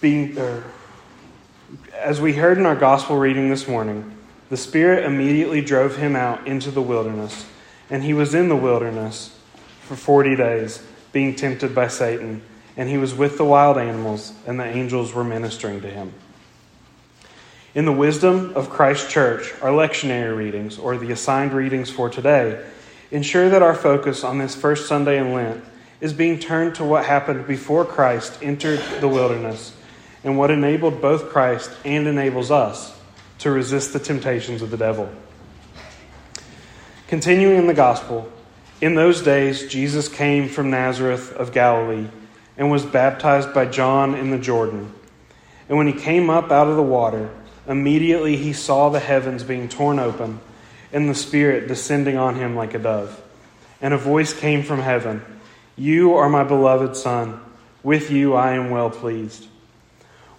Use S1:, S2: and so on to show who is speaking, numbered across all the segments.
S1: being, er, as we heard in our gospel reading this morning, the Spirit immediately drove him out into the wilderness, and he was in the wilderness for 40 days, being tempted by Satan, and he was with the wild animals, and the angels were ministering to him. In the wisdom of Christ Church, our lectionary readings, or the assigned readings for today, ensure that our focus on this first Sunday in Lent is being turned to what happened before Christ entered the wilderness and what enabled both Christ and enables us to resist the temptations of the devil. Continuing in the gospel, in those days Jesus came from Nazareth of Galilee and was baptized by John in the Jordan. And when he came up out of the water, immediately he saw the heavens being torn open and the Spirit descending on him like a dove. And a voice came from heaven You are my beloved Son. With you I am well pleased.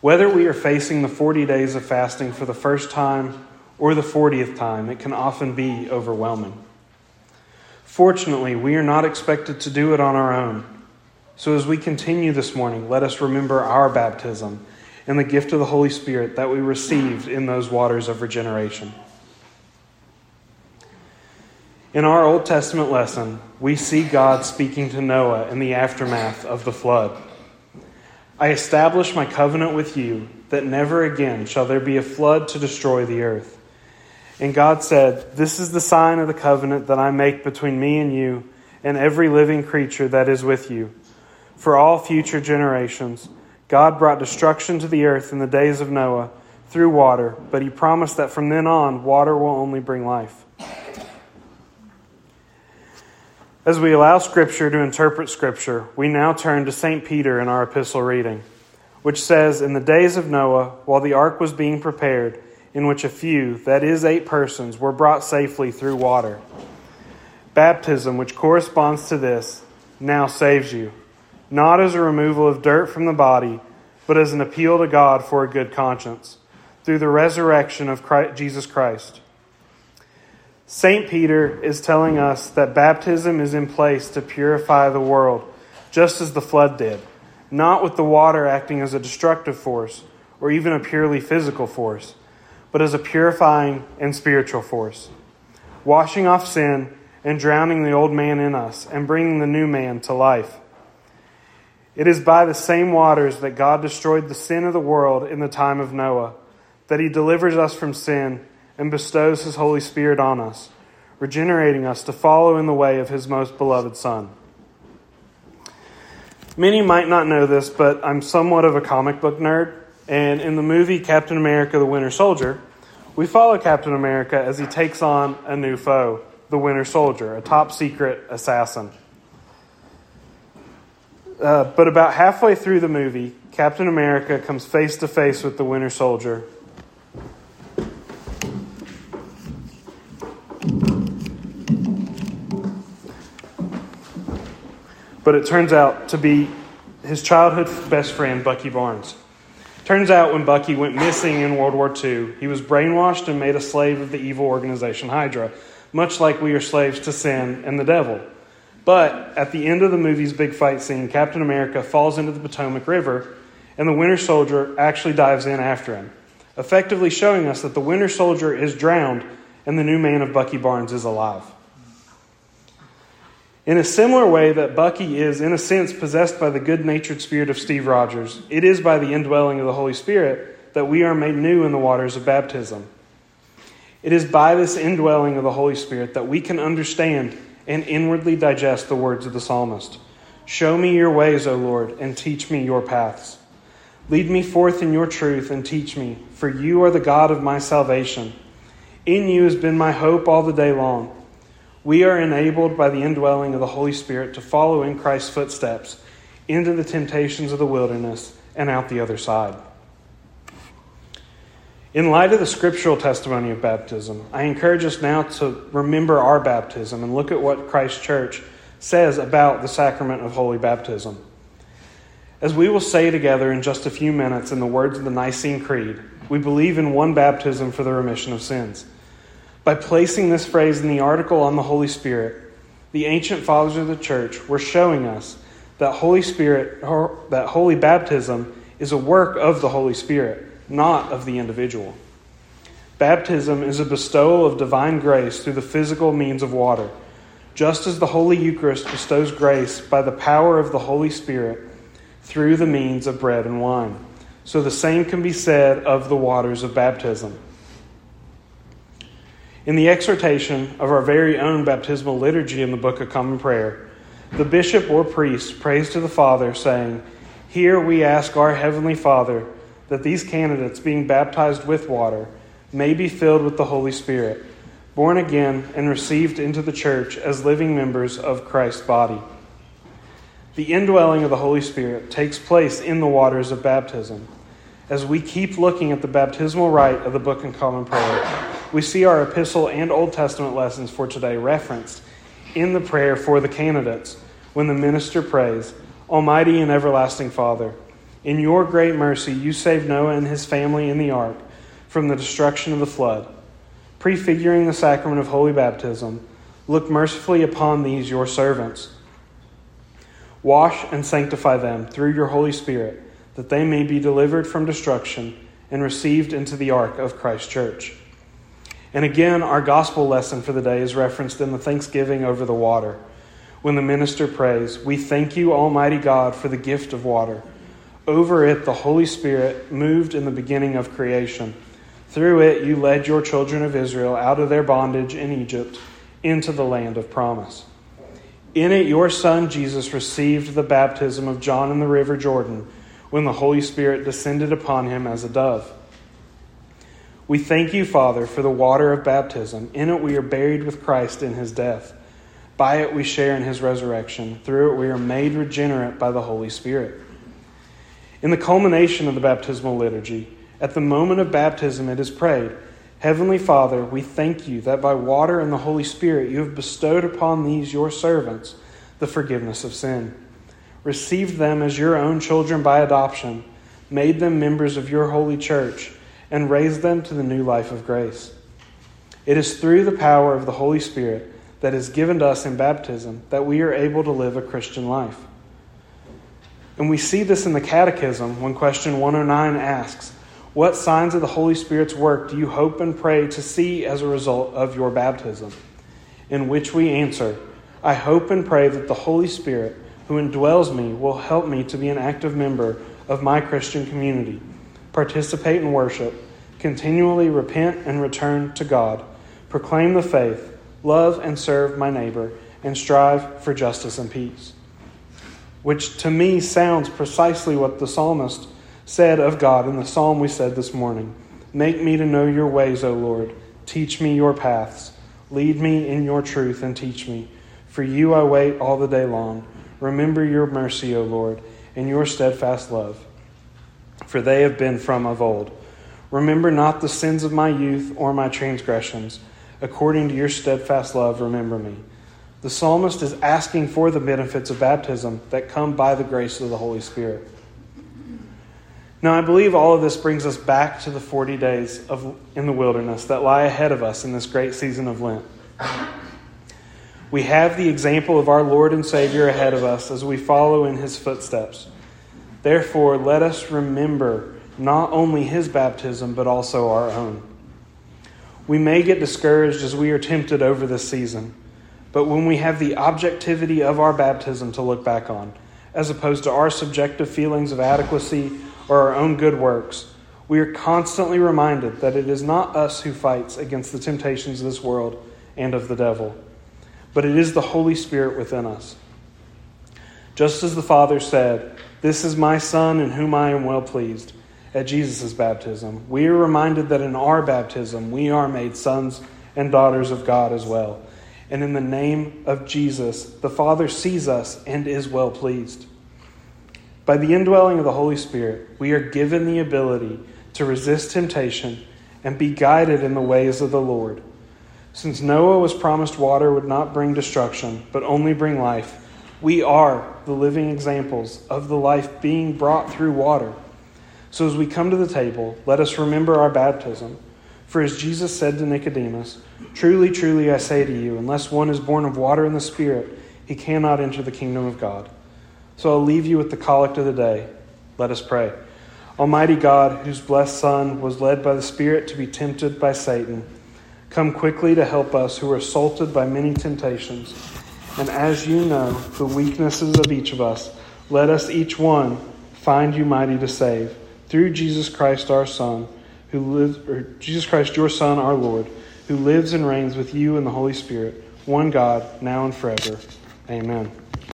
S1: Whether we are facing the 40 days of fasting for the first time or the 40th time, it can often be overwhelming. Fortunately, we are not expected to do it on our own. So as we continue this morning, let us remember our baptism and the gift of the Holy Spirit that we received in those waters of regeneration. In our Old Testament lesson, we see God speaking to Noah in the aftermath of the flood. I establish my covenant with you that never again shall there be a flood to destroy the earth. And God said, This is the sign of the covenant that I make between me and you and every living creature that is with you. For all future generations, God brought destruction to the earth in the days of Noah through water, but he promised that from then on, water will only bring life. As we allow Scripture to interpret Scripture, we now turn to St. Peter in our epistle reading, which says, In the days of Noah, while the ark was being prepared, in which a few, that is, eight persons, were brought safely through water. Baptism, which corresponds to this, now saves you, not as a removal of dirt from the body, but as an appeal to God for a good conscience, through the resurrection of Christ, Jesus Christ St. Peter is telling us that baptism is in place to purify the world, just as the flood did, not with the water acting as a destructive force or even a purely physical force, but as a purifying and spiritual force, washing off sin and drowning the old man in us and bringing the new man to life. It is by the same waters that God destroyed the sin of the world in the time of Noah, that he delivers us from sin and bestows his Holy Spirit on us, regenerating us to follow in the way of his most beloved Son. Many might not know this, but I'm somewhat of a comic book nerd, and in the movie Captain America the Winter Soldier, we follow Captain America as he takes on a new foe, the Winter Soldier, a top secret assassin. Uh, but about halfway through the movie, Captain America comes face to face with the Winter Soldier but it turns out to be his childhood best friend, Bucky Barnes. Turns out when Bucky went missing in World War II, he was brainwashed and made a slave of the evil organization Hydra, much like we are slaves to sin and the devil. But at the end of the movie's big fight scene, Captain America falls into the Potomac River, and the Winter Soldier actually dives in after him, effectively showing us that the Winter Soldier is drowned and the new man of Bucky Barnes is alive. In a similar way that Bucky is, in a sense, possessed by the good natured spirit of Steve Rogers, it is by the indwelling of the Holy Spirit that we are made new in the waters of baptism. It is by this indwelling of the Holy Spirit that we can understand and inwardly digest the words of the psalmist Show me your ways, O Lord, and teach me your paths. Lead me forth in your truth and teach me, for you are the God of my salvation. In you has been my hope all the day long. We are enabled by the indwelling of the Holy Spirit to follow in Christ's footsteps into the temptations of the wilderness and out the other side. In light of the scriptural testimony of baptism, I encourage us now to remember our baptism and look at what Christ Church says about the sacrament of holy baptism. As we will say together in just a few minutes in the words of the Nicene Creed, we believe in one baptism for the remission of sins. By placing this phrase in the article on the Holy Spirit, the ancient fathers of the church were showing us that Holy Spirit, that holy baptism, is a work of the Holy Spirit, not of the individual. Baptism is a bestowal of divine grace through the physical means of water. Just as the Holy Eucharist bestows grace by the power of the Holy Spirit through the means of bread and wine, so the same can be said of the waters of baptism. In the exhortation of our very own baptismal liturgy in the Book of Common Prayer, the bishop or priest prays to the Father, saying, Here we ask our Heavenly Father that these candidates, being baptized with water, may be filled with the Holy Spirit born again, and received into the church as living members of Christ's body. The indwelling of the Holy Spirit takes place in the waters of baptism. As we keep looking at the baptismal rite of the Book and Common Prayer, we see our epistle and Old Testament lessons for today referenced in the prayer for the candidates when the minister prays, Almighty and everlasting Father, in your great mercy you saved Noah and his family in the ark from the destruction of the flood prefiguring the sacrament of holy baptism, look mercifully upon these your servants. Wash and sanctify them through your Holy Spirit, that they may be delivered from destruction and received into the ark of Christ's church. And again, our gospel lesson for the day is referenced in the thanksgiving over the water. When the minister prays, We thank you, Almighty God, for the gift of water. Over it, the Holy Spirit moved in the beginning of creation through it, you led your children of Israel out of their bondage in Egypt into the land of promise. In it, your son Jesus received the baptism of John in the river Jordan when the Holy Spirit descended upon him as a dove. We thank you, Father, for the water of baptism. In it, we are buried with Christ in his death. By it, we share in his resurrection. Through it, we are made regenerate by the Holy Spirit. In the culmination of the baptismal liturgy, at the moment of baptism, it is prayed Heavenly Father, we thank you that by water and the Holy Spirit you have bestowed upon these your servants the forgiveness of sin. Received them as your own children by adoption, made them members of your holy church, and raise them to the new life of grace. It is through the power of the Holy Spirit that is given to us in baptism that we are able to live a Christian life. And we see this in the Catechism when question 109 asks, what signs of the Holy Spirit's work do you hope and pray to see as a result of your baptism? In which we answer, I hope and pray that the Holy Spirit, who indwells me, will help me to be an active member of my Christian community, participate in worship, continually repent and return to God, proclaim the faith, love and serve my neighbor, and strive for justice and peace. Which to me sounds precisely what the psalmist said of God in the psalm we said this morning Make me to know your ways, O Lord. Teach me your paths. Lead me in your truth and teach me. For you I wait all the day long. Remember your mercy, O Lord, and your steadfast love, for they have been from of old. Remember not the sins of my youth or my transgressions. According to your steadfast love, remember me. The psalmist is asking for the benefits of baptism that come by the grace of the Holy Spirit. Now, I believe all of this brings us back to the 40 days of, in the wilderness that lie ahead of us in this great season of Lent. We have the example of our Lord and Savior ahead of us as we follow in his footsteps. Therefore, let us remember not only his baptism, but also our own. We may get discouraged as we are tempted over this season, but when we have the objectivity of our baptism to look back on, as opposed to our subjective feelings of adequacy or our own good works, we are constantly reminded that it is not us who fights against the temptations of this world and of the devil, but it is the Holy Spirit within us. Just as the Father said, This is my Son in whom I am well pleased, at Jesus' baptism, we are reminded that in our baptism we are made sons and daughters of God as well. And in the name of Jesus, the Father sees us and is well pleased. By the indwelling of the Holy Spirit, we are given the ability to resist temptation and be guided in the ways of the Lord. Since Noah was promised water would not bring destruction, but only bring life, we are the living examples of the life being brought through water. So as we come to the table, let us remember our baptism. For as Jesus said to Nicodemus, Truly, truly, I say to you, unless one is born of water and the Spirit, he cannot enter the kingdom of God. So I'll leave you with the collect of the day. Let us pray. Almighty God, whose blessed Son was led by the Spirit to be tempted by Satan, come quickly to help us who are assaulted by many temptations. And as you know the weaknesses of each of us, let us each one find you mighty to save. Through Jesus Christ our Son, who lives, or Jesus Christ your Son, our Lord, who lives and reigns with you in the Holy Spirit, one God, now and forever. Amen.